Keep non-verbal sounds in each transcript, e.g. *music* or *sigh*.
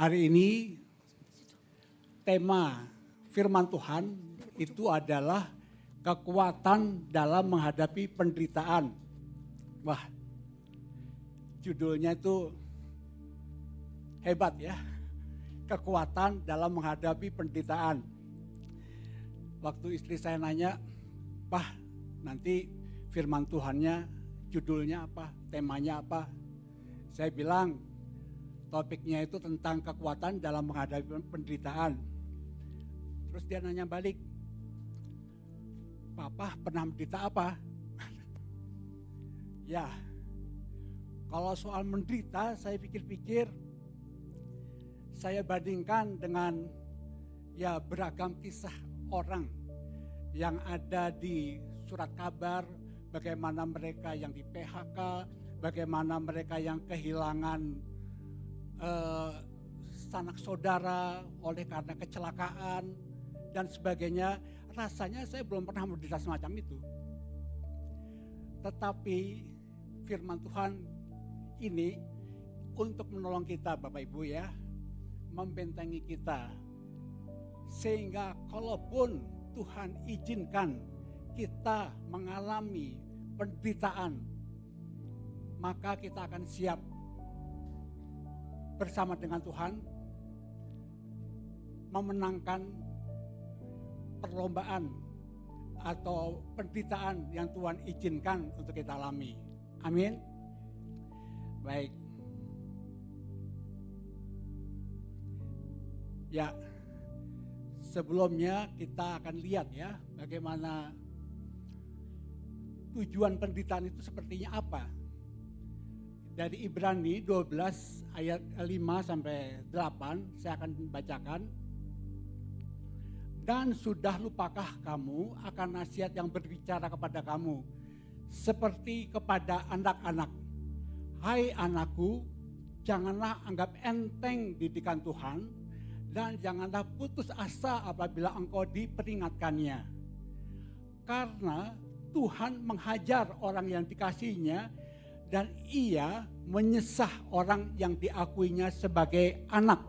Hari ini tema firman Tuhan itu adalah kekuatan dalam menghadapi penderitaan. Wah, judulnya itu hebat ya. Kekuatan dalam menghadapi penderitaan. Waktu istri saya nanya, Pak nanti firman Tuhannya judulnya apa, temanya apa. Saya bilang topiknya itu tentang kekuatan dalam menghadapi penderitaan. Terus dia nanya balik, Papa pernah menderita apa? *laughs* ya, kalau soal menderita saya pikir-pikir, saya bandingkan dengan ya beragam kisah orang yang ada di surat kabar, bagaimana mereka yang di PHK, bagaimana mereka yang kehilangan uh, sanak saudara oleh karena kecelakaan dan sebagainya. Rasanya saya belum pernah menderita semacam itu. Tetapi firman Tuhan ini untuk menolong kita Bapak Ibu ya, membentengi kita. Sehingga kalaupun Tuhan izinkan kita mengalami penderitaan, maka kita akan siap bersama dengan Tuhan memenangkan perlombaan atau penderitaan yang Tuhan izinkan untuk kita alami. Amin. Baik. Ya, sebelumnya kita akan lihat ya bagaimana tujuan penderitaan itu sepertinya apa dari Ibrani 12 ayat 5 sampai 8 saya akan bacakan. Dan sudah lupakah kamu akan nasihat yang berbicara kepada kamu seperti kepada anak-anak. Hai anakku, janganlah anggap enteng didikan Tuhan dan janganlah putus asa apabila engkau diperingatkannya. Karena Tuhan menghajar orang yang dikasihnya dan ia menyesah orang yang diakuinya sebagai anak.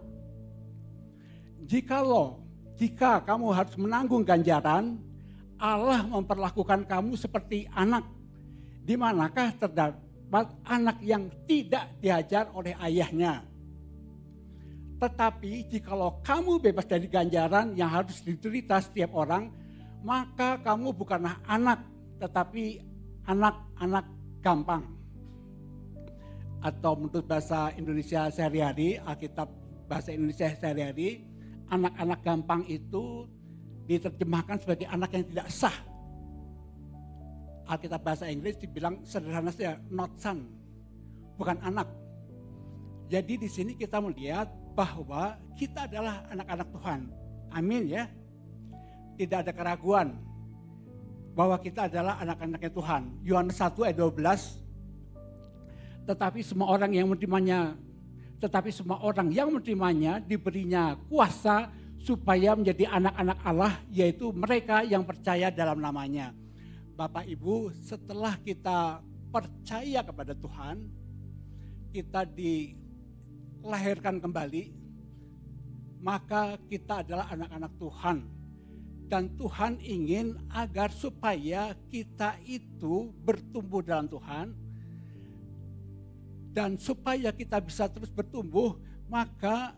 Jikalau jika kamu harus menanggung ganjaran, Allah memperlakukan kamu seperti anak. Di manakah terdapat anak yang tidak diajar oleh ayahnya? Tetapi jikalau kamu bebas dari ganjaran yang harus diderita setiap orang, maka kamu bukanlah anak, tetapi anak-anak gampang atau menurut bahasa Indonesia sehari-hari, Alkitab bahasa Indonesia sehari-hari, anak-anak gampang itu diterjemahkan sebagai anak yang tidak sah. Alkitab bahasa Inggris dibilang sederhana saja, not son, bukan anak. Jadi di sini kita melihat bahwa kita adalah anak-anak Tuhan. Amin ya. Tidak ada keraguan bahwa kita adalah anak-anaknya Tuhan. Yohanes 1 ayat 12 tetapi semua orang yang menerimanya, tetapi semua orang yang menerimanya diberinya kuasa supaya menjadi anak-anak Allah, yaitu mereka yang percaya dalam namanya. Bapak Ibu, setelah kita percaya kepada Tuhan, kita dilahirkan kembali, maka kita adalah anak-anak Tuhan. Dan Tuhan ingin agar supaya kita itu bertumbuh dalam Tuhan, dan supaya kita bisa terus bertumbuh, maka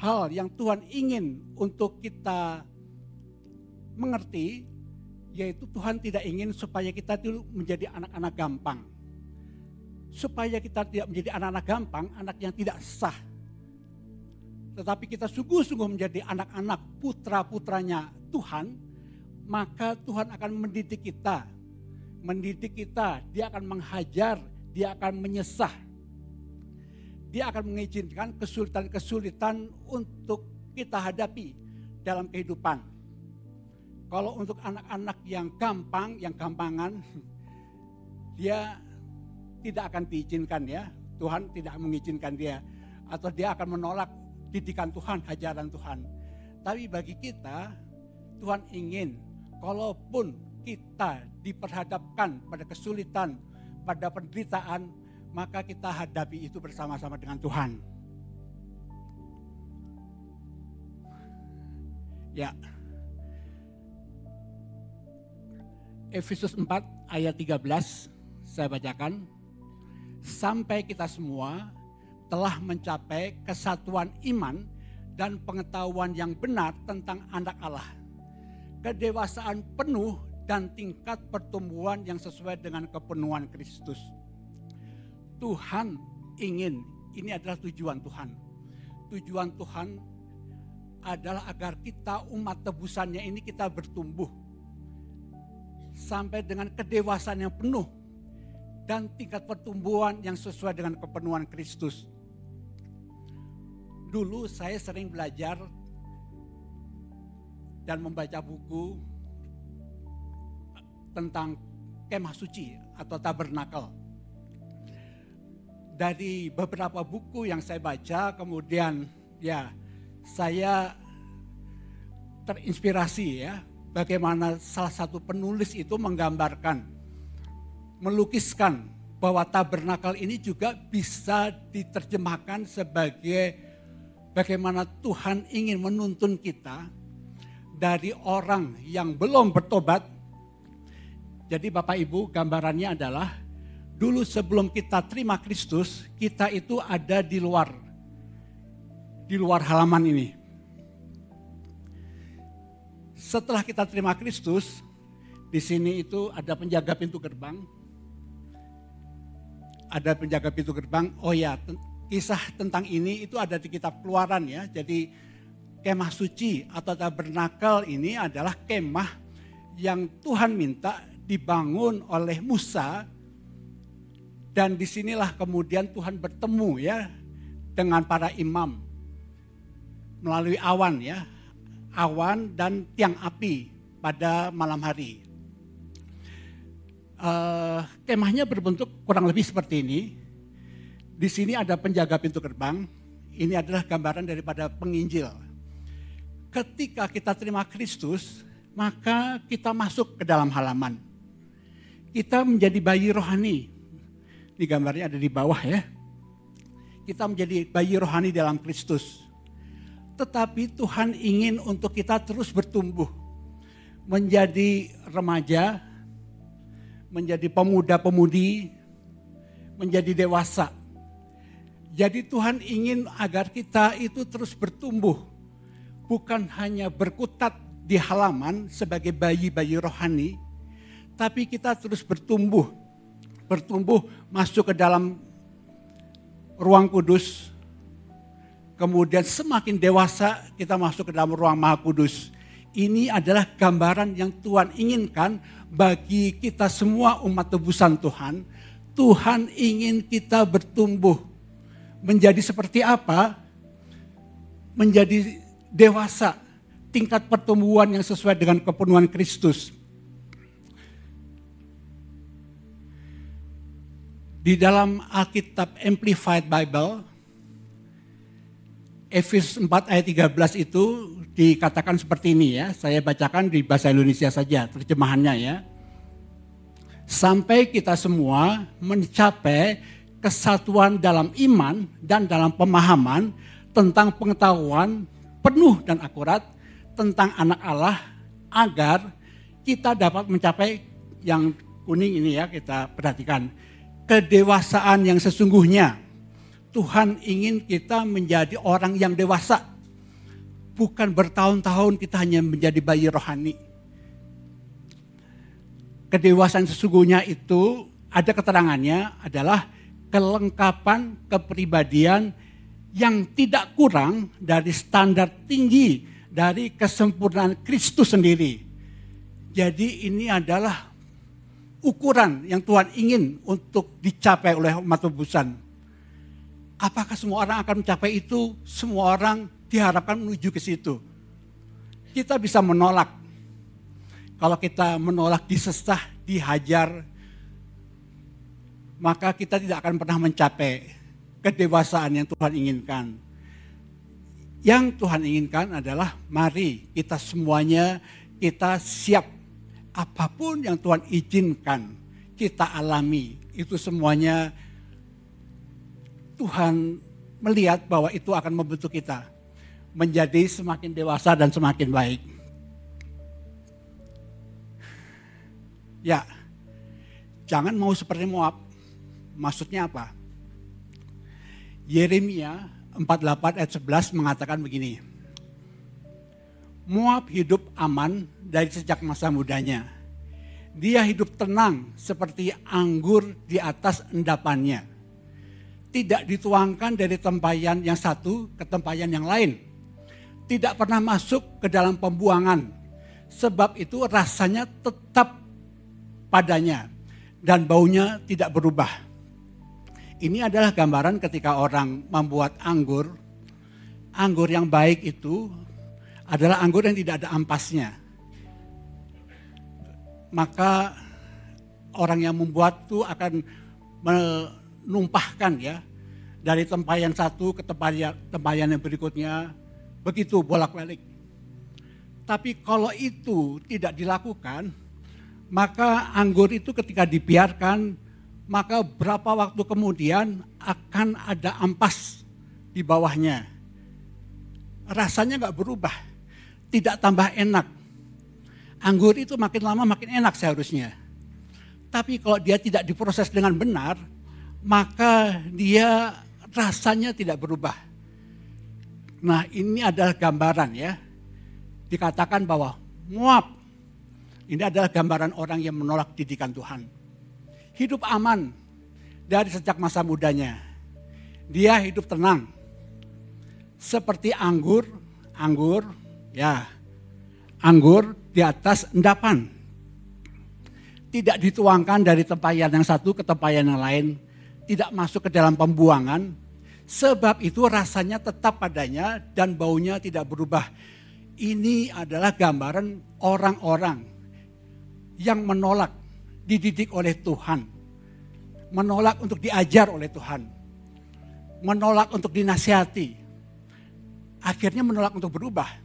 hal yang Tuhan ingin untuk kita mengerti, yaitu Tuhan tidak ingin supaya kita itu menjadi anak-anak gampang. Supaya kita tidak menjadi anak-anak gampang, anak yang tidak sah. Tetapi kita sungguh-sungguh menjadi anak-anak putra-putranya Tuhan, maka Tuhan akan mendidik kita. Mendidik kita, dia akan menghajar, dia akan menyesah dia akan mengizinkan kesulitan-kesulitan untuk kita hadapi dalam kehidupan. Kalau untuk anak-anak yang gampang, yang gampangan, *laughs* dia tidak akan diizinkan ya. Tuhan tidak mengizinkan dia. Atau dia akan menolak didikan Tuhan, hajaran Tuhan. Tapi bagi kita, Tuhan ingin kalaupun kita diperhadapkan pada kesulitan, pada penderitaan, maka kita hadapi itu bersama-sama dengan Tuhan. Ya. Efesus 4 ayat 13 saya bacakan. Sampai kita semua telah mencapai kesatuan iman dan pengetahuan yang benar tentang anak Allah. Kedewasaan penuh dan tingkat pertumbuhan yang sesuai dengan kepenuhan Kristus. Tuhan ingin, ini adalah tujuan Tuhan. Tujuan Tuhan adalah agar kita umat tebusannya ini kita bertumbuh sampai dengan kedewasaan yang penuh dan tingkat pertumbuhan yang sesuai dengan kepenuhan Kristus. Dulu saya sering belajar dan membaca buku tentang kemah suci atau tabernakel. Dari beberapa buku yang saya baca, kemudian ya saya terinspirasi ya bagaimana salah satu penulis itu menggambarkan, melukiskan bahwa tabernakel ini juga bisa diterjemahkan sebagai bagaimana Tuhan ingin menuntun kita dari orang yang belum bertobat. Jadi Bapak Ibu gambarannya adalah dulu sebelum kita terima Kristus, kita itu ada di luar di luar halaman ini. Setelah kita terima Kristus, di sini itu ada penjaga pintu gerbang. Ada penjaga pintu gerbang. Oh ya, kisah tentang ini itu ada di kitab Keluaran ya. Jadi kemah suci atau tabernakel ini adalah kemah yang Tuhan minta dibangun oleh Musa dan di sinilah kemudian Tuhan bertemu ya dengan para imam melalui awan ya, awan dan tiang api pada malam hari. Uh, kemahnya berbentuk kurang lebih seperti ini. Di sini ada penjaga pintu gerbang. Ini adalah gambaran daripada penginjil. Ketika kita terima Kristus, maka kita masuk ke dalam halaman. Kita menjadi bayi rohani. Di gambarnya ada di bawah ya. Kita menjadi bayi rohani dalam Kristus tetapi Tuhan ingin untuk kita terus bertumbuh. Menjadi remaja, menjadi pemuda-pemudi, menjadi dewasa. Jadi Tuhan ingin agar kita itu terus bertumbuh. Bukan hanya berkutat di halaman sebagai bayi-bayi rohani. Tapi kita terus bertumbuh. Bertumbuh masuk ke dalam ruang kudus, Kemudian semakin dewasa kita masuk ke dalam ruang maha kudus. Ini adalah gambaran yang Tuhan inginkan bagi kita semua umat tebusan Tuhan. Tuhan ingin kita bertumbuh. Menjadi seperti apa? Menjadi dewasa. Tingkat pertumbuhan yang sesuai dengan kepenuhan Kristus. Di dalam Alkitab Amplified Bible, Efesus 4 ayat 13 itu dikatakan seperti ini ya. Saya bacakan di bahasa Indonesia saja terjemahannya ya. Sampai kita semua mencapai kesatuan dalam iman dan dalam pemahaman tentang pengetahuan penuh dan akurat tentang anak Allah agar kita dapat mencapai yang kuning ini ya kita perhatikan kedewasaan yang sesungguhnya Tuhan ingin kita menjadi orang yang dewasa. Bukan bertahun-tahun kita hanya menjadi bayi rohani. Kedewasaan sesungguhnya itu ada keterangannya adalah kelengkapan kepribadian yang tidak kurang dari standar tinggi dari kesempurnaan Kristus sendiri. Jadi ini adalah ukuran yang Tuhan ingin untuk dicapai oleh umat tebusan. Apakah semua orang akan mencapai itu? Semua orang diharapkan menuju ke situ. Kita bisa menolak. Kalau kita menolak disesah, dihajar, maka kita tidak akan pernah mencapai kedewasaan yang Tuhan inginkan. Yang Tuhan inginkan adalah mari kita semuanya kita siap apa pun yang Tuhan izinkan kita alami itu semuanya Tuhan melihat bahwa itu akan membentuk kita. menjadi semakin dewasa dan semakin baik. Ya, jangan mau seperti Moab. Maksudnya apa? Yeremia 48 ayat 11 mengatakan begini. Moab hidup aman dari sejak masa mudanya. Dia hidup tenang seperti anggur di atas endapannya. Tidak dituangkan dari tempayan yang satu ke tempayan yang lain tidak pernah masuk ke dalam pembuangan. Sebab itu rasanya tetap padanya dan baunya tidak berubah. Ini adalah gambaran ketika orang membuat anggur. Anggur yang baik itu adalah anggur yang tidak ada ampasnya. Maka orang yang membuat itu akan menumpahkan ya dari tempayan satu ke tempayan, tempayan yang berikutnya Begitu bolak-balik. Tapi kalau itu tidak dilakukan, maka anggur itu ketika dibiarkan, maka berapa waktu kemudian akan ada ampas di bawahnya. Rasanya nggak berubah, tidak tambah enak. Anggur itu makin lama makin enak seharusnya. Tapi kalau dia tidak diproses dengan benar, maka dia rasanya tidak berubah Nah ini adalah gambaran ya. Dikatakan bahwa Moab ini adalah gambaran orang yang menolak didikan Tuhan. Hidup aman dari sejak masa mudanya. Dia hidup tenang. Seperti anggur, anggur ya, anggur di atas endapan. Tidak dituangkan dari tempayan yang satu ke tempayan yang lain. Tidak masuk ke dalam pembuangan, Sebab itu rasanya tetap padanya dan baunya tidak berubah. Ini adalah gambaran orang-orang yang menolak dididik oleh Tuhan. Menolak untuk diajar oleh Tuhan. Menolak untuk dinasihati. Akhirnya menolak untuk berubah.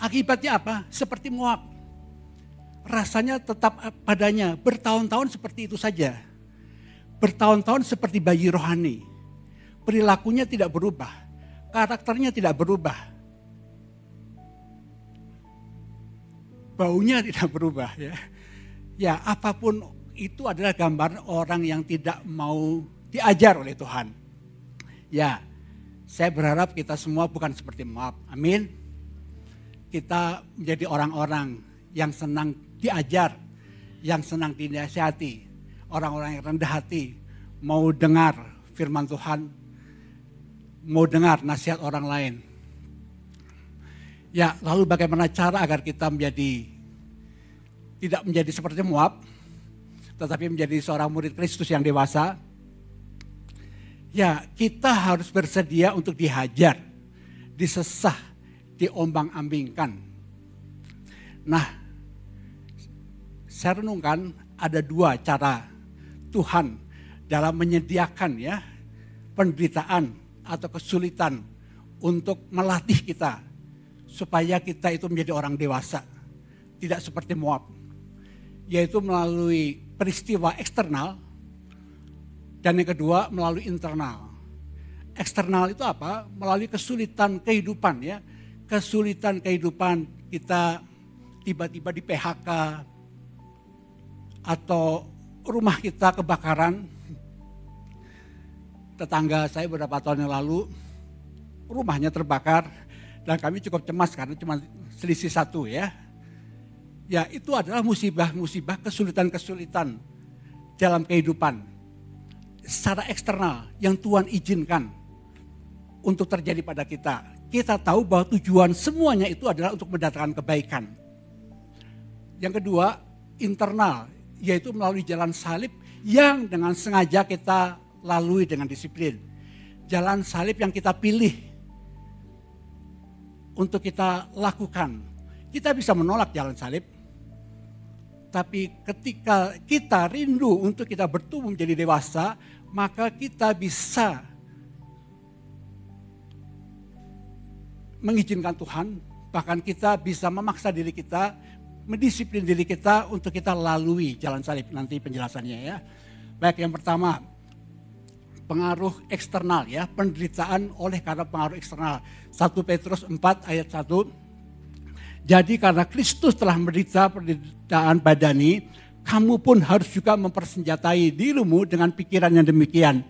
Akibatnya apa? Seperti Moab. Rasanya tetap padanya. Bertahun-tahun seperti itu saja. Bertahun-tahun seperti bayi rohani perilakunya tidak berubah, karakternya tidak berubah, baunya *laughs* tidak berubah ya. Ya apa pun itu adalah gambar orang yang tidak mau diajar oleh Tuhan. Ya, saya berharap kita semua bukan seperti Moab. Amin. Kita menjadi orang-orang yang senang diajar, yang senang dinasihati, orang-orang yang rendah hati, mau dengar firman Tuhan, mau dengar nasihat orang lain. Ya, lalu bagaimana cara agar kita menjadi tidak menjadi seperti Moab, tetapi menjadi seorang murid Kristus yang dewasa? Ya, kita harus bersedia untuk dihajar, disesah, diombang-ambingkan. Nah, saya renungkan ada dua cara Tuhan dalam menyediakan ya penderitaan atau kesulitan untuk melatih kita supaya kita itu menjadi orang dewasa. Tidak seperti Moab. Yaitu melalui peristiwa eksternal dan yang kedua melalui internal. Eksternal itu apa? Melalui kesulitan kehidupan ya. Kesulitan kehidupan kita tiba-tiba di PHK atau rumah kita kebakaran tetangga saya beberapa tahun yang lalu rumahnya terbakar dan kami cukup cemas karena cuma selisih satu ya. Ya itu adalah musibah-musibah kesulitan-kesulitan dalam kehidupan secara eksternal yang Tuhan izinkan untuk terjadi pada kita. Kita tahu bahwa tujuan semuanya itu adalah untuk mendatangkan kebaikan. Yang kedua, internal, yaitu melalui jalan salib yang dengan sengaja kita lalui dengan disiplin. Jalan salib yang kita pilih untuk kita lakukan. Kita bisa menolak jalan salib, tapi ketika kita rindu untuk kita bertumbuh menjadi dewasa, maka kita bisa mengizinkan Tuhan, bahkan kita bisa memaksa diri kita, mendisiplin diri kita untuk kita lalui jalan salib nanti penjelasannya ya. Baik yang pertama, pengaruh eksternal ya, penderitaan oleh karena pengaruh eksternal. 1 Petrus 4 ayat 1. Jadi karena Kristus telah menderita penderitaan badani, kamu pun harus juga mempersenjatai dirimu dengan pikiran yang demikian.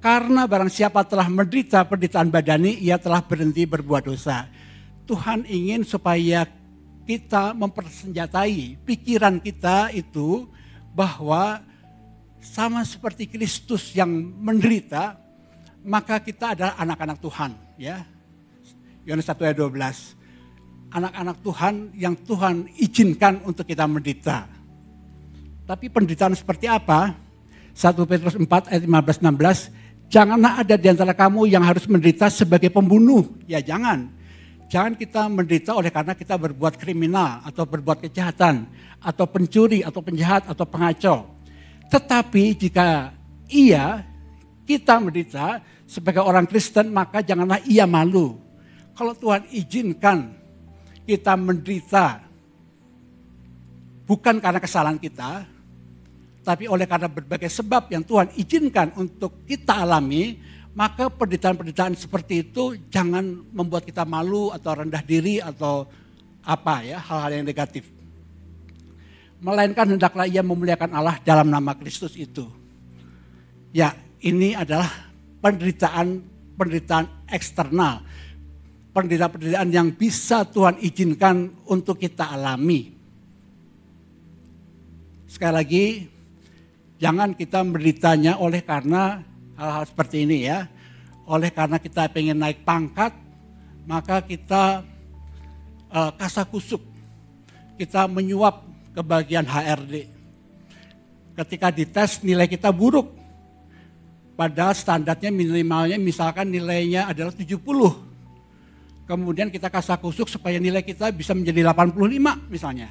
Karena barang siapa telah menderita penderitaan badani, ia telah berhenti berbuat dosa. Tuhan ingin supaya kita mempersenjatai pikiran kita itu bahwa sama seperti Kristus yang menderita, maka kita adalah anak-anak Tuhan. Ya, Yohanes 1 ayat 12. Anak-anak Tuhan yang Tuhan izinkan untuk kita menderita. Tapi penderitaan seperti apa? 1 Petrus 4 ayat 15 16. Janganlah ada di antara kamu yang harus menderita sebagai pembunuh. Ya jangan. Jangan kita menderita oleh karena kita berbuat kriminal atau berbuat kejahatan atau pencuri atau penjahat atau pengacau tetapi jika ia kita menderita sebagai orang Kristen maka janganlah ia malu. Kalau Tuhan izinkan kita menderita bukan karena kesalahan kita, tapi oleh karena berbagai sebab yang Tuhan izinkan untuk kita alami, maka penderitaan-penderitaan seperti itu jangan membuat kita malu atau rendah diri atau apa ya hal-hal yang negatif melainkan hendaklah ia memuliakan Allah dalam nama Kristus itu. Ya, ini adalah penderitaan penderitaan eksternal. Penderitaan-penderitaan yang bisa Tuhan izinkan untuk kita alami. Sekali lagi, jangan kita menderitanya oleh karena hal-hal seperti ini ya. Oleh karena kita pengen naik pangkat, maka kita uh, kasakusuk. Kita menyuap ke bagian HRD. Ketika dites nilai kita buruk. Padahal standarnya minimalnya misalkan nilainya adalah 70. Kemudian kita kasih kusuk supaya nilai kita bisa menjadi 85 misalnya.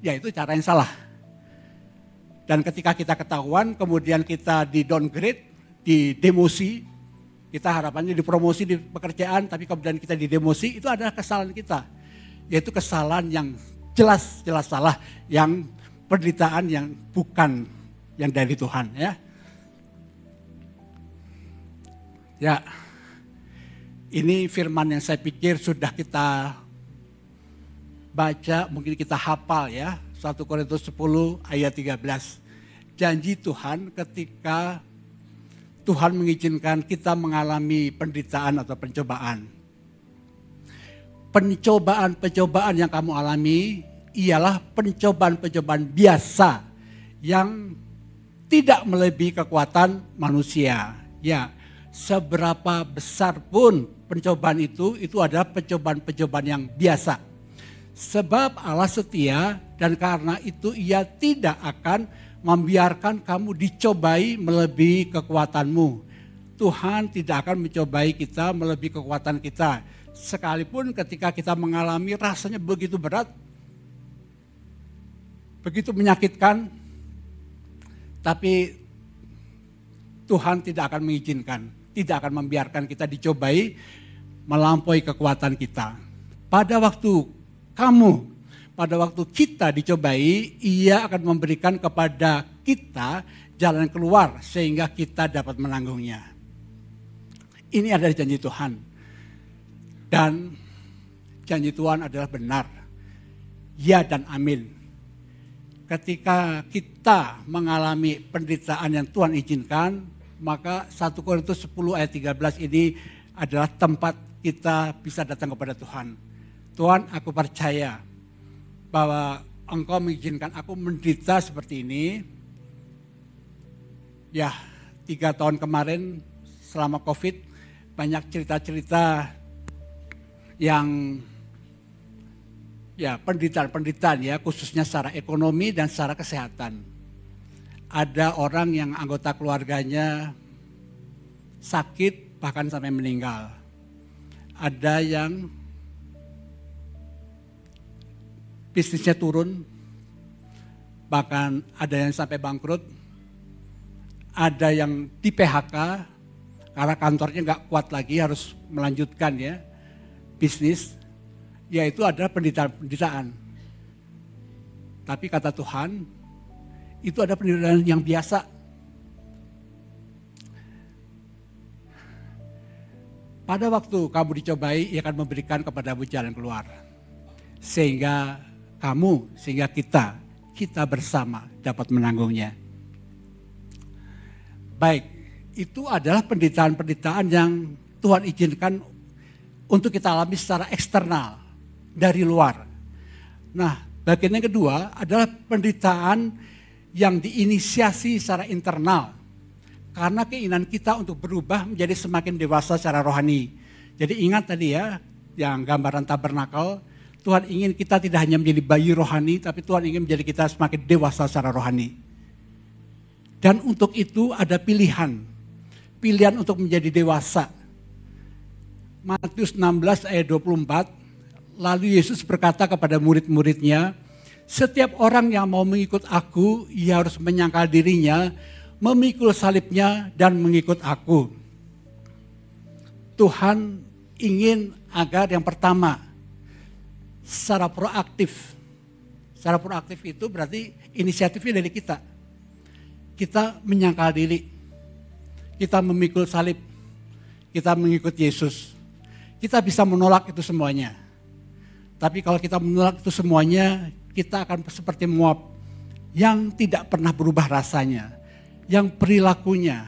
Ya itu cara yang salah. Dan ketika kita ketahuan kemudian kita di downgrade, di demosi, kita harapannya dipromosi di pekerjaan tapi kemudian kita di demosi itu adalah kesalahan kita yaitu kesalahan yang jelas-jelas salah, yang penderitaan yang bukan yang dari Tuhan ya. Ya, ini firman yang saya pikir sudah kita baca, mungkin kita hafal ya. 1 Korintus 10 ayat 13. Janji Tuhan ketika Tuhan mengizinkan kita mengalami penderitaan atau pencobaan pencobaan-pencobaan yang kamu alami ialah pencobaan-pencobaan biasa yang tidak melebihi kekuatan manusia. Ya, seberapa besar pun pencobaan itu, itu adalah pencobaan-pencobaan yang biasa. Sebab Allah setia dan karena itu ia tidak akan membiarkan kamu dicobai melebihi kekuatanmu. Tuhan tidak akan mencobai kita melebihi kekuatan kita Sekalipun ketika kita mengalami rasanya begitu berat, begitu menyakitkan, tapi Tuhan tidak akan mengizinkan, tidak akan membiarkan kita dicobai melampaui kekuatan kita. Pada waktu kamu, pada waktu kita dicobai, ia akan memberikan kepada kita jalan keluar sehingga kita dapat menanggungnya. Ini adalah janji Tuhan. Dan janji Tuhan adalah benar. Ya dan amin. Ketika kita mengalami penderitaan yang Tuhan izinkan, maka 1 Korintus 10 ayat 13 ini adalah tempat kita bisa datang kepada Tuhan. Tuhan aku percaya bahwa engkau mengizinkan aku menderita seperti ini. Ya, tiga tahun kemarin selama COVID banyak cerita-cerita yang ya penderitaan-penderitaan ya khususnya secara ekonomi dan secara kesehatan. Ada orang yang anggota keluarganya sakit bahkan sampai meninggal. Ada yang bisnisnya turun, bahkan ada yang sampai bangkrut, ada yang di PHK karena kantornya nggak kuat lagi harus melanjutkan ya bisnis, yaitu adalah penderitaan. Tapi kata Tuhan, itu ada penderitaan yang biasa. Pada waktu kamu dicobai, ia akan memberikan kepadamu jalan keluar. Sehingga kamu, sehingga kita, kita bersama dapat menanggungnya. Baik, itu adalah penderitaan-penderitaan yang Tuhan izinkan untuk kita alami secara eksternal, dari luar. Nah, bagian yang kedua adalah penderitaan yang diinisiasi secara internal karena keinginan kita untuk berubah menjadi semakin dewasa secara rohani. Jadi ingat tadi ya, yang gambaran tabernakel, Tuhan ingin kita tidak hanya menjadi bayi rohani, tapi Tuhan ingin menjadi kita semakin dewasa secara rohani. Dan untuk itu ada pilihan. Pilihan untuk menjadi dewasa. Matius 16 ayat 24, lalu Yesus berkata kepada murid-muridnya, setiap orang yang mau mengikut aku, ia harus menyangkal dirinya, memikul salibnya dan mengikut aku. Tuhan ingin agar yang pertama secara proaktif. Secara proaktif itu berarti inisiatifnya dari kita. Kita menyangkal diri. Kita memikul salib. Kita mengikut Yesus. Kita bisa menolak itu semuanya. Tapi kalau kita menolak itu semuanya, kita akan seperti muap yang tidak pernah berubah rasanya yang perilakunya,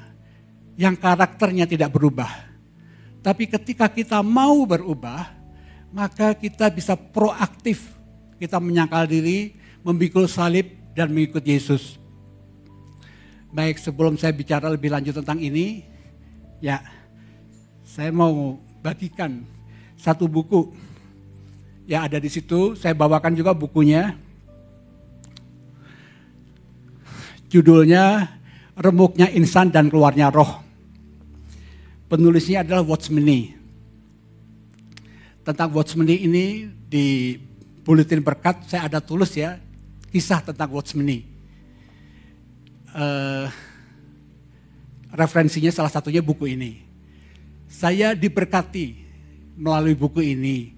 yang karakternya tidak berubah. Tapi ketika kita mau berubah, maka kita bisa proaktif. Kita menyangkal diri, memikul salib, dan mengikut Yesus. Baik, sebelum saya bicara lebih lanjut tentang ini, ya, saya mau bagikan satu buku. Ya, ada di situ. Saya bawakan juga bukunya. Judulnya remuknya insan dan keluarnya roh. Penulisnya adalah Watchmeni. Tentang Watchmeni ini di Buletin Berkat saya ada tulis ya kisah tentang Watchmeni. Uh, referensinya salah satunya buku ini. Saya diberkati melalui buku ini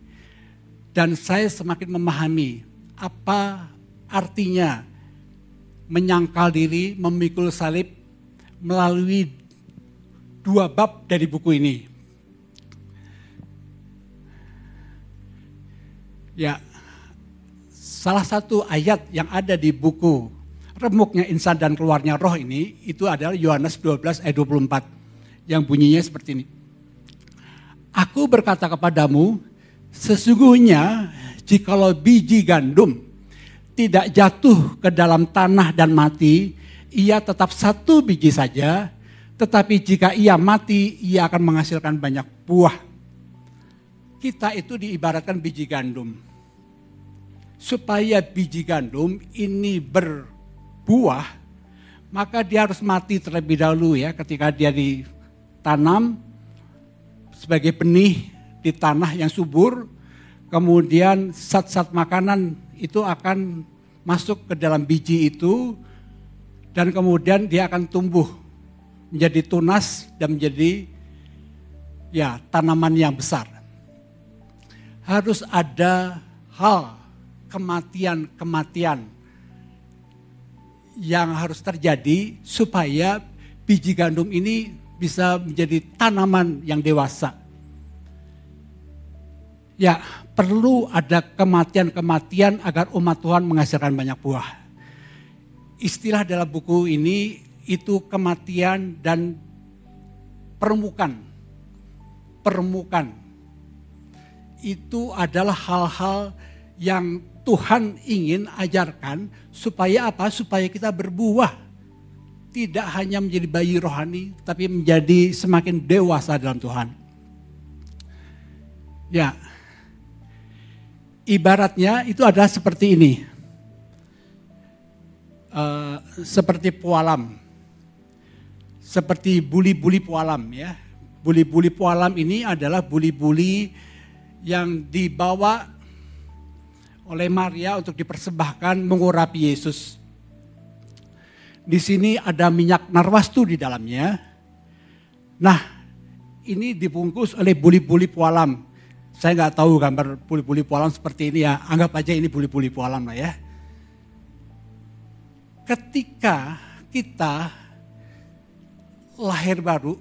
dan saya semakin memahami apa artinya menyangkal diri, memikul salib melalui dua bab dari buku ini. Ya, salah satu ayat yang ada di buku Remuknya Insan dan Keluarnya Roh ini, itu adalah Yohanes 12 ayat 24. Yang bunyinya seperti ini. Aku berkata kepadamu, sesungguhnya jikalau biji gandum tidak jatuh ke dalam tanah dan mati, ia tetap satu biji saja, tetapi jika ia mati, ia akan menghasilkan banyak buah. Kita itu diibaratkan biji gandum. Supaya biji gandum ini berbuah, maka dia harus mati terlebih dahulu ya ketika dia ditanam sebagai benih di tanah yang subur, kemudian zat-zat makanan itu akan masuk ke dalam biji itu dan kemudian dia akan tumbuh menjadi tunas dan menjadi ya tanaman yang besar. Harus ada hal kematian-kematian yang harus terjadi supaya biji gandum ini bisa menjadi tanaman yang dewasa. Ya, perlu ada kematian-kematian agar umat Tuhan menghasilkan banyak buah. Istilah dalam buku ini itu kematian dan permukan. Permukan. Itu adalah hal-hal yang Tuhan ingin ajarkan supaya apa? Supaya kita berbuah. Tidak hanya menjadi bayi rohani, tapi menjadi semakin dewasa dalam Tuhan. Ya, ibaratnya itu adalah seperti ini. Uh, seperti pualam. Seperti buli-buli pualam ya. Buli-buli pualam ini adalah buli-buli yang dibawa oleh Maria untuk dipersembahkan mengurapi Yesus. Di sini ada minyak narwastu di dalamnya. Nah, ini dibungkus oleh buli-buli pualam saya nggak tahu gambar buli-buli pualam seperti ini ya. Anggap aja ini buli-buli pualam lah ya. Ketika kita lahir baru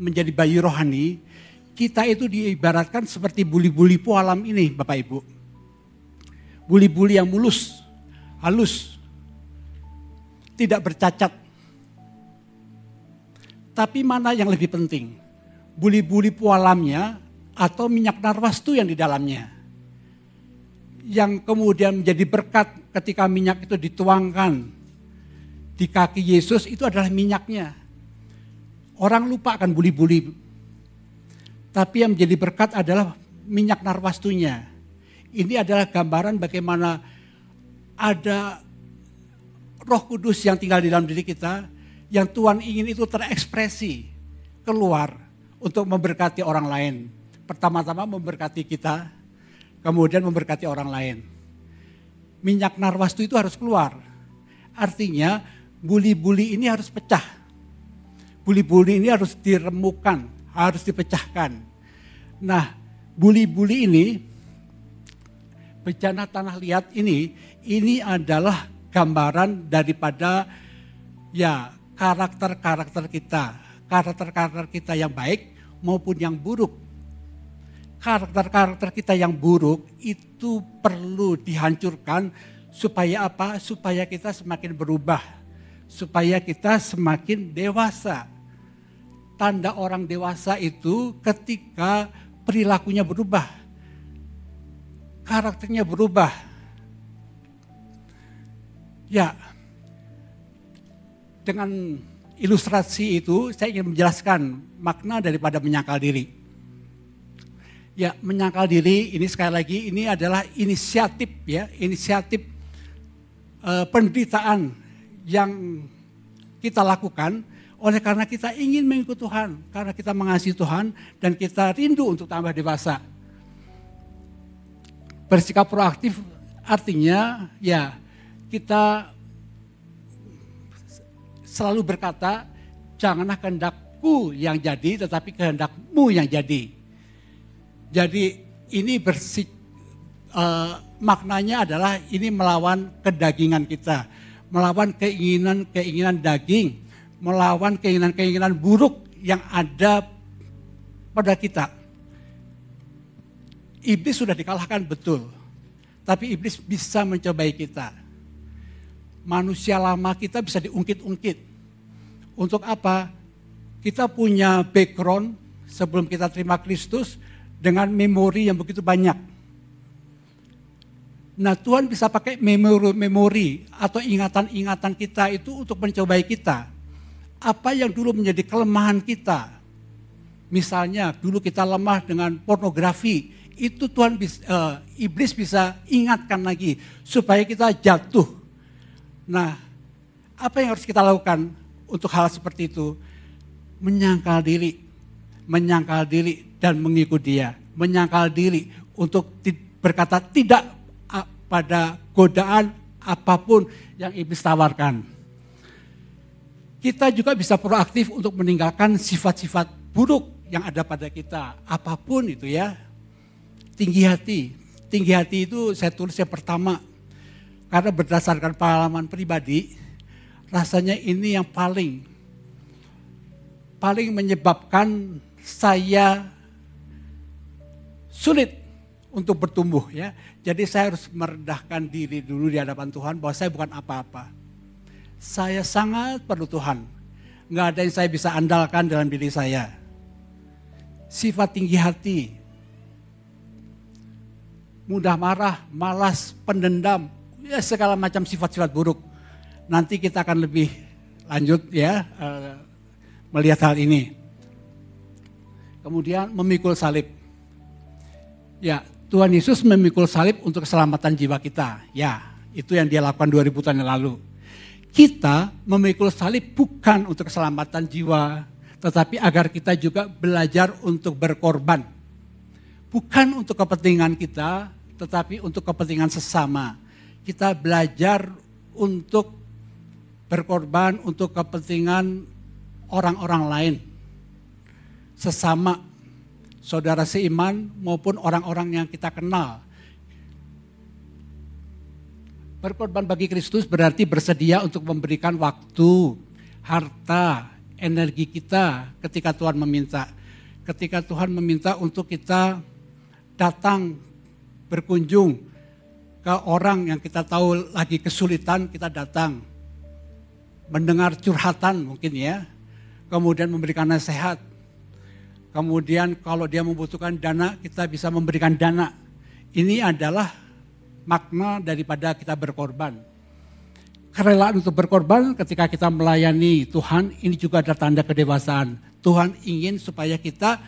menjadi bayi rohani, kita itu diibaratkan seperti buli-buli pualam ini Bapak Ibu. Buli-buli yang mulus, halus, tidak bercacat. Tapi mana yang lebih penting? Buli-buli pualamnya atau minyak narwastu yang di dalamnya? Yang kemudian menjadi berkat ketika minyak itu dituangkan di kaki Yesus itu adalah minyaknya. Orang lupa akan buli-buli tapi yang menjadi berkat adalah minyak narwastunya. Ini adalah gambaran bagaimana ada roh kudus yang tinggal di dalam diri kita, yang Tuhan ingin itu terekspresi keluar untuk memberkati orang lain. Pertama-tama memberkati kita, kemudian memberkati orang lain. Minyak narwastu itu harus keluar. Artinya buli-buli ini harus pecah. Buli-buli ini harus diremukan, harus dipecahkan. Nah, buli-buli ini, bencana tanah liat ini, ini adalah gambaran daripada ya karakter-karakter kita, karakter-karakter kita yang baik maupun yang buruk. Karakter-karakter kita yang buruk itu perlu dihancurkan supaya apa? Supaya kita semakin berubah, supaya kita semakin dewasa tanda orang dewasa itu ketika perilakunya berubah. Karakternya berubah. Ya, dengan ilustrasi itu saya ingin menjelaskan makna daripada menyangkal diri. Ya, menyangkal diri ini sekali lagi ini adalah inisiatif ya, inisiatif uh, penderitaan yang kita lakukan oleh karena kita ingin mengikut Tuhan, karena kita mengasihi Tuhan dan kita rindu untuk tambah dewasa. Bersikap proaktif artinya ya kita selalu berkata janganlah kehendakku yang jadi tetapi kehendakmu yang jadi. Jadi ini bersik uh, maknanya adalah ini melawan kedagingan kita, melawan keinginan-keinginan daging melawan keinginan-keinginan buruk yang ada pada kita. Iblis sudah dikalahkan betul, tapi iblis bisa mencobai kita. Manusia lama kita bisa diungkit-ungkit. Untuk apa? Kita punya background sebelum kita terima Kristus dengan memori yang begitu banyak. Nah Tuhan bisa pakai memori-memori atau ingatan-ingatan kita itu untuk mencobai kita apa yang dulu menjadi kelemahan kita. Misalnya dulu kita lemah dengan pornografi, itu Tuhan uh, iblis bisa ingatkan lagi supaya kita jatuh. Nah, apa yang harus kita lakukan untuk hal seperti itu? Menyangkal diri, menyangkal diri dan mengikut dia, menyangkal diri untuk berkata tidak pada godaan apa pun yang iblis tawarkan kita juga bisa proaktif untuk meninggalkan sifat-sifat buruk yang ada pada kita. Apa pun itu ya. Tinggi hati. Tinggi hati itu saya tulis yang pertama. Karena berdasarkan pengalaman pribadi, rasanya ini yang paling paling menyebabkan saya sulit untuk bertumbuh ya. Jadi saya harus merendahkan diri dulu di hadapan Tuhan bahwa saya bukan apa-apa saya sangat perlu Tuhan. Nggak ada yang saya bisa andalkan dalam diri saya. Sifat tinggi hati, mudah marah, malas, pendendam, ya segala macam sifat-sifat buruk. Nanti kita akan lebih lanjut ya uh, melihat hal ini. Kemudian memikul salib. Ya, Tuhan Yesus memikul salib untuk keselamatan jiwa kita. Ya, itu yang dia lakukan 2000 tahun yang lalu kita memikul salib bukan untuk keselamatan jiwa, tetapi agar kita juga belajar untuk berkorban. Bukan untuk kepentingan kita, tetapi untuk kepentingan sesama. Kita belajar untuk berkorban untuk kepentingan orang-orang lain. Sesama saudara seiman maupun orang-orang yang kita kenal Berkorban bagi Kristus berarti bersedia untuk memberikan waktu, harta, energi kita ketika Tuhan meminta. ketika Tuhan meminta untuk kita datang berkunjung ke orang yang kita tahu lagi kesulitan, kita datang. Mendengar curhatan mungkin ya, kemudian memberikan nasihat. Kemudian kalau dia membutuhkan dana, kita bisa memberikan dana. Ini adalah makna daripada kita berkorban. Kerelaan untuk berkorban ketika kita melayani Tuhan, ini juga ada tanda kedewasaan. Tuhan ingin supaya kita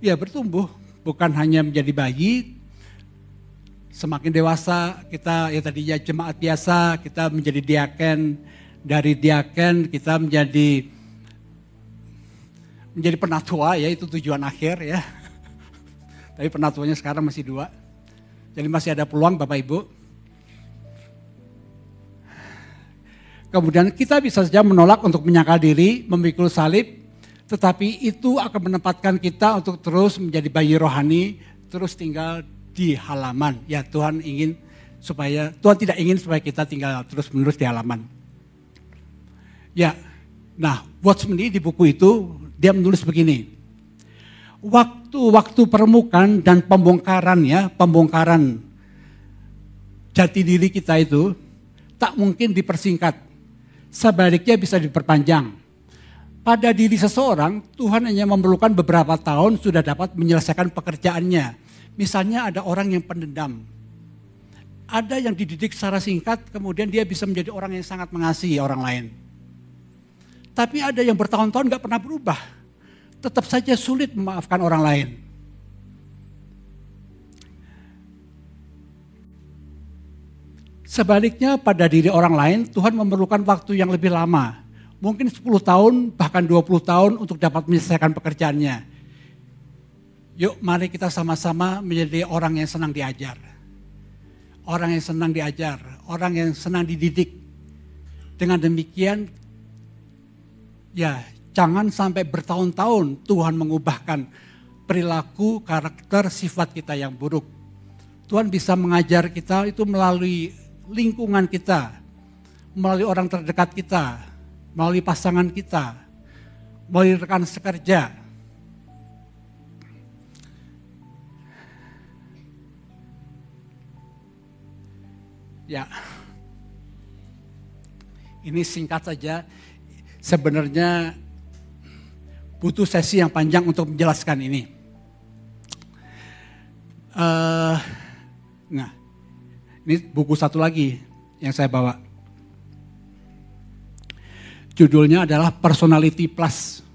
ya bertumbuh, bukan hanya menjadi bayi, semakin dewasa kita ya tadinya jemaat biasa, kita menjadi diaken, dari diaken kita menjadi menjadi penatua ya itu tujuan akhir ya. *laughs* Tapi penatuanya sekarang masih dua. Jadi masih ada peluang Bapak Ibu. Kemudian kita bisa saja menolak untuk menyangkal diri, memikul salib, tetapi itu akan menempatkan kita untuk terus menjadi bayi rohani, terus tinggal di halaman. Ya Tuhan ingin supaya, Tuhan tidak ingin supaya kita tinggal terus menerus di halaman. Ya, nah Watchman di buku itu dia menulis begini. Waktu-waktu permukaan dan pembongkaran ya, pembongkaran jati diri kita itu tak mungkin dipersingkat. Sebaliknya bisa diperpanjang. Pada diri seseorang, Tuhan hanya memerlukan beberapa tahun sudah dapat menyelesaikan pekerjaannya Misalnya ada orang yang pendendam. Ada yang dididik secara singkat, kemudian dia bisa menjadi orang yang sangat mengasihi orang lain. Tapi ada yang bertahun-tahun gak pernah berubah. Tetap saja sulit memaafkan orang lain. Sebaliknya pada diri orang lain, Tuhan memerlukan waktu yang lebih lama. Mungkin 10 tahun, bahkan 20 tahun untuk dapat menyelesaikan pekerjaannya. Yuk mari kita sama-sama menjadi orang yang senang diajar. Orang yang senang diajar, orang yang senang dididik. Dengan demikian, ya jangan sampai bertahun-tahun Tuhan mengubahkan perilaku, karakter, sifat kita yang buruk. Tuhan bisa mengajar kita itu melalui lingkungan kita, melalui orang terdekat kita, melalui pasangan kita, melalui rekan sekerja, Ya, ini singkat saja. Sebenarnya butuh sesi yang panjang untuk menjelaskan ini. Uh, nah, ini buku satu lagi yang saya bawa. Judulnya adalah Personality Plus.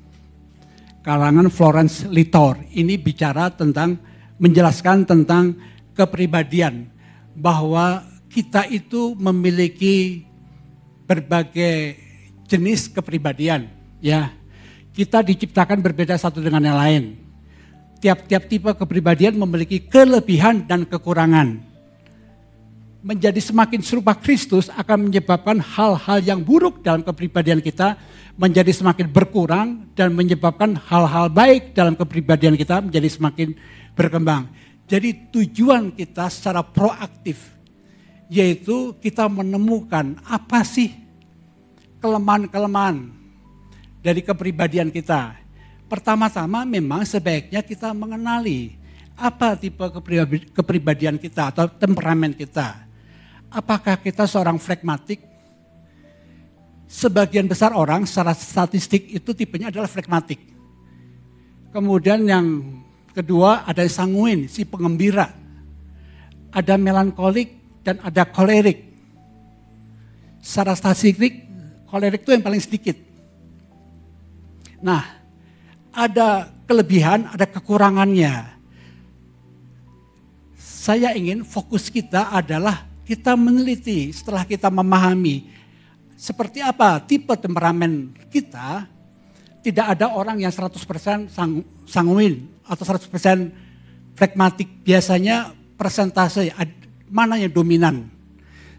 Karangan Florence Litor. Ini bicara tentang menjelaskan tentang kepribadian bahwa kita itu memiliki berbagai jenis kepribadian, ya. Kita diciptakan berbeda satu dengan yang lain. Tiap-tiap tipe kepribadian memiliki kelebihan dan kekurangan. Menjadi semakin serupa Kristus akan menyebabkan hal-hal yang buruk dalam kepribadian kita menjadi semakin berkurang dan menyebabkan hal-hal baik dalam kepribadian kita menjadi semakin berkembang. Jadi tujuan kita secara proaktif yaitu kita menemukan apa sih kelemahan-kelemahan dari kepribadian kita. Pertama-tama memang sebaiknya kita mengenali apa tipe kepribadian kita atau temperamen kita. Apakah kita seorang flegmatik? Sebagian besar orang secara statistik itu tipenya adalah flegmatik. Kemudian yang kedua ada sanguin, si pengembira. Ada melankolik, dan ada kolerik. Secara statistik, kolerik itu yang paling sedikit. Nah, ada kelebihan, ada kekurangannya. Saya ingin fokus kita adalah kita meneliti setelah kita memahami seperti apa tipe temperamen kita, tidak ada orang yang 100% sang, sanguin atau 100% flegmatik. Biasanya persentase mana yang dominan.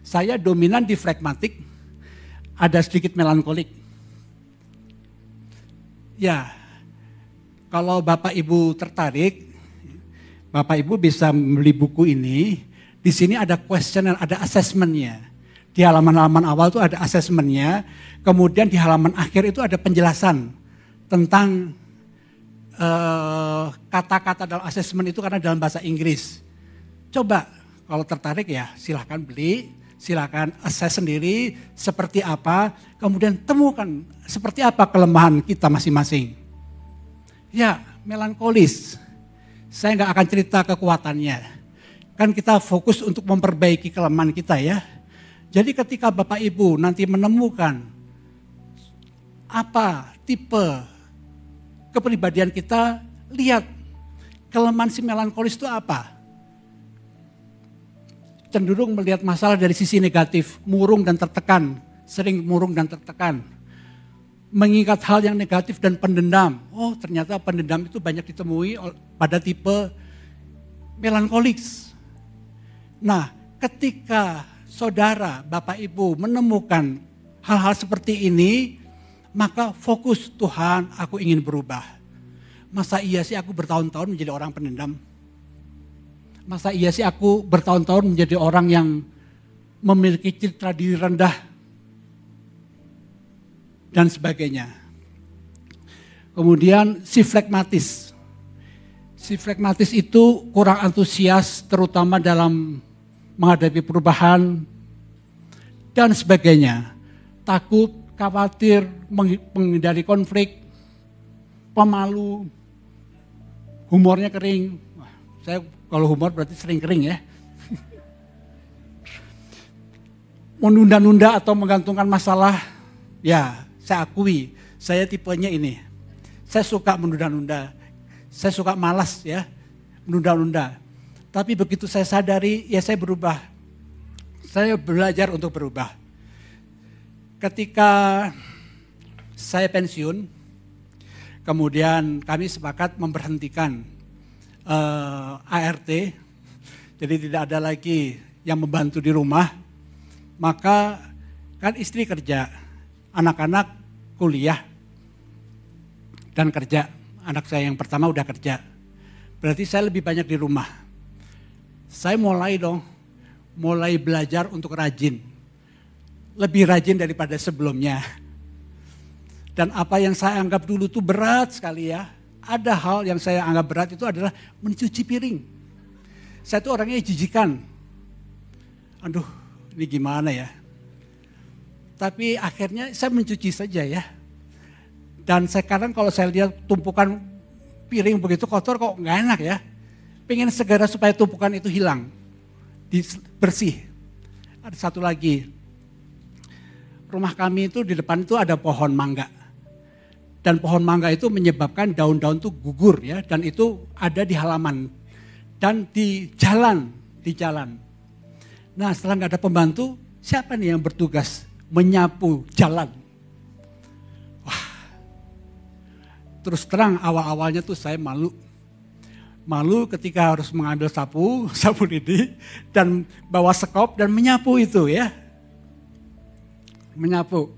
Saya dominan di flegmatik, ada sedikit melankolik. Ya, kalau Bapak Ibu tertarik, Bapak Ibu bisa membeli buku ini. Di sini ada questionnaire, ada assessmentnya. Di halaman-halaman awal itu ada assessmentnya. Kemudian di halaman akhir itu ada penjelasan tentang eh, kata-kata dalam asesmen itu karena dalam bahasa Inggris. Coba kalau tertarik ya silahkan beli, silahkan assess sendiri seperti apa, kemudian temukan seperti apa kelemahan kita masing-masing. Ya, melankolis. Saya nggak akan cerita kekuatannya. Kan kita fokus untuk memperbaiki kelemahan kita ya. Jadi ketika Bapak Ibu nanti menemukan apa tipe kepribadian kita, lihat kelemahan si melankolis itu apa cenderung melihat masalah dari sisi negatif, murung dan tertekan, sering murung dan tertekan. Mengingat hal yang negatif dan pendendam. Oh ternyata pendendam itu banyak ditemui pada tipe melankolik. Nah ketika saudara, bapak ibu menemukan hal-hal seperti ini, maka fokus Tuhan aku ingin berubah. Masa iya sih aku bertahun-tahun menjadi orang pendendam? Masa iya sih aku bertahun-tahun menjadi orang yang memiliki citra diri rendah dan sebagainya. Kemudian si flekmatis. Si flekmatis itu kurang antusias terutama dalam menghadapi perubahan dan sebagainya. Takut, khawatir, menghindari konflik, pemalu, humornya kering. saya kalau humor berarti sering kering ya. *laughs* Menunda-nunda atau menggantungkan masalah, ya saya akui, saya tipenya ini. Saya suka menunda-nunda, saya suka malas ya, menunda-nunda. Tapi begitu saya sadari, ya saya berubah. Saya belajar untuk berubah. Ketika saya pensiun, kemudian kami sepakat memberhentikan uh, eh, ART, jadi tidak ada lagi yang membantu di rumah, maka kan istri kerja, anak-anak kuliah dan kerja. Anak saya yang pertama udah kerja. Berarti saya lebih banyak di rumah. Saya mulai dong, mulai belajar untuk rajin. Lebih rajin daripada sebelumnya. Dan apa yang saya anggap dulu tuh berat sekali ya, ada hal yang saya anggap berat itu adalah mencuci piring. Saya itu orangnya jijikan. Aduh, ini gimana ya? Tapi akhirnya saya mencuci saja ya. Dan sekarang kalau saya lihat tumpukan piring begitu kotor kok nggak enak ya. Pengen segera supaya tumpukan itu hilang. Bersih. Ada satu lagi. Rumah kami itu di depan itu ada pohon mangga dan pohon mangga itu menyebabkan daun-daun itu gugur ya dan itu ada di halaman dan di jalan di jalan. Nah setelah nggak ada pembantu siapa nih yang bertugas menyapu jalan? Wah terus terang awal-awalnya tuh saya malu malu ketika harus mengambil sapu, *laughs* sapu lidi dan bawa sekop dan menyapu itu ya. Menyapu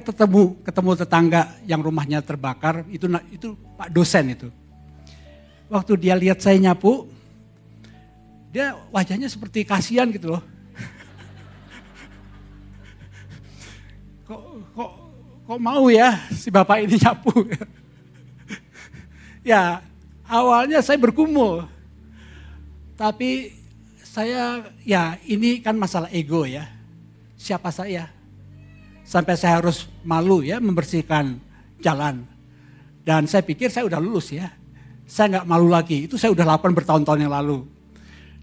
ketemu ketemu tetangga yang rumahnya terbakar itu itu Pak dosen itu. Waktu dia lihat saya nyapu, dia wajahnya seperti kasihan gitu loh. *laughs* kok kok kok mau ya si bapak ini nyapu? *laughs* ya awalnya saya bergumul, tapi saya ya ini kan masalah ego ya. Siapa saya? Sampai saya harus malu ya membersihkan jalan. Dan saya pikir saya udah lulus ya. Saya nggak malu lagi, itu saya udah lakukan bertahun-tahun yang lalu.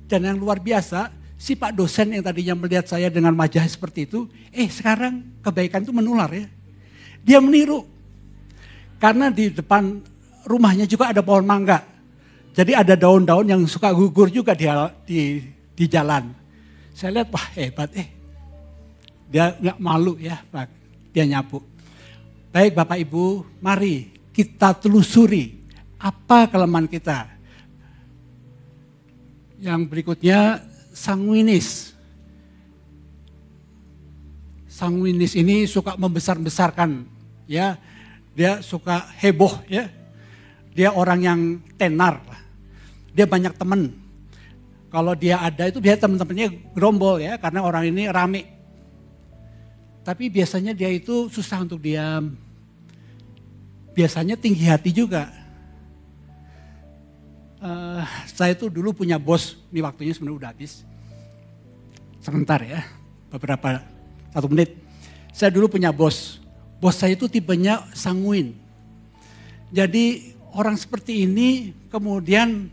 Dan yang luar biasa, si Pak dosen yang tadinya melihat saya dengan wajah seperti itu, eh sekarang kebaikan itu menular ya. Dia meniru. Karena di depan rumahnya juga ada pohon mangga. Jadi ada daun-daun yang suka gugur juga di, di, di jalan. Saya lihat, wah hebat eh dia nggak malu ya, Pak. Dia nyapu. Baik Bapak Ibu, mari kita telusuri apa kelemahan kita. Yang berikutnya sanguinis. Sanguinis ini suka membesar-besarkan ya. Dia suka heboh ya. Dia orang yang tenar. Dia banyak teman. Kalau dia ada itu dia teman-temannya gerombol ya karena orang ini rame tapi biasanya dia itu susah untuk diam. Biasanya tinggi hati juga. uh, saya itu dulu punya bos, ini waktunya sebenarnya udah habis. Sebentar ya, beberapa satu menit. Saya dulu punya bos, bos saya itu tipenya sanguin. Jadi orang seperti ini kemudian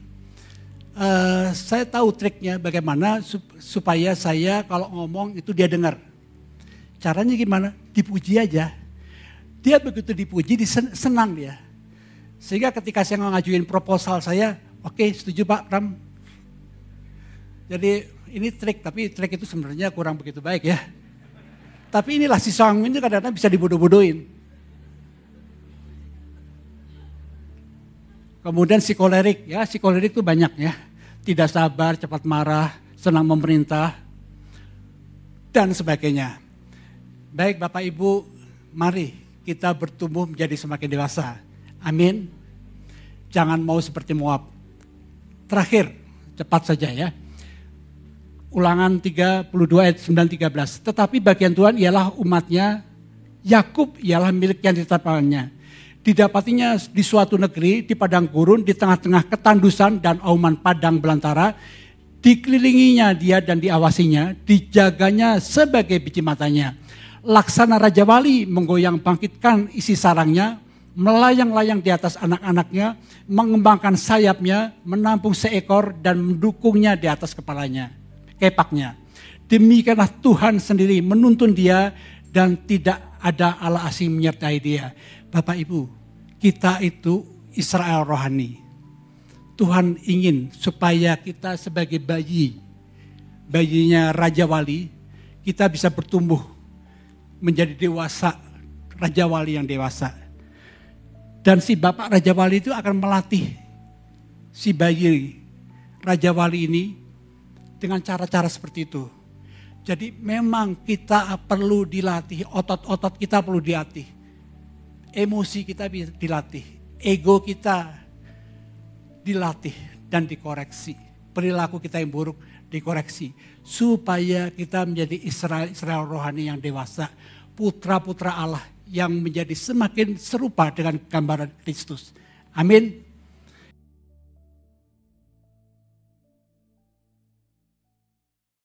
uh, saya tahu triknya bagaimana supaya saya kalau ngomong itu dia dengar. Caranya gimana? Dipuji aja. Dia begitu dipuji, senang dia. Sehingga ketika saya ngajuin proposal saya, oke okay, setuju Pak Pram. Jadi ini trik, tapi trik itu sebenarnya kurang begitu baik ya. Tapi inilah si sanguin itu kadang-kadang bisa dibodoh-bodohin. Kemudian psikolerik, ya psikolerik itu banyak ya. Tidak sabar, cepat marah, senang memerintah, dan sebagainya. Baik Bapak Ibu, mari kita bertumbuh menjadi semakin dewasa. Amin. Jangan mau seperti Moab. Terakhir, cepat saja ya. Ulangan 32 ayat 9 13. Tetapi bagian Tuhan ialah umatnya, Yakub ialah milik yang ditetapkannya. Didapatinya di suatu negeri, di padang gurun, di tengah-tengah ketandusan dan auman padang belantara, dikelilinginya dia dan diawasinya, dijaganya sebagai biji matanya laksana Raja Wali menggoyang bangkitkan isi sarangnya, melayang-layang di atas anak-anaknya, mengembangkan sayapnya, menampung seekor dan mendukungnya di atas kepalanya, kepaknya. Demikianlah Tuhan sendiri menuntun dia dan tidak ada Allah asing menyertai dia. Bapak Ibu, kita itu Israel rohani. Tuhan ingin supaya kita sebagai bayi, bayinya Raja Wali, kita bisa bertumbuh menjadi dewasa, Raja Wali yang dewasa. Dan si Bapak Raja Wali itu akan melatih si bayi Raja Wali ini dengan cara-cara seperti itu. Jadi memang kita perlu dilatih, otot-otot kita perlu dilatih. Emosi kita dilatih, ego kita dilatih dan dikoreksi. Perilaku kita yang buruk dikoreksi supaya kita menjadi Israel Israel rohani yang dewasa, putra-putra Allah yang menjadi semakin serupa dengan gambaran Kristus. Amin.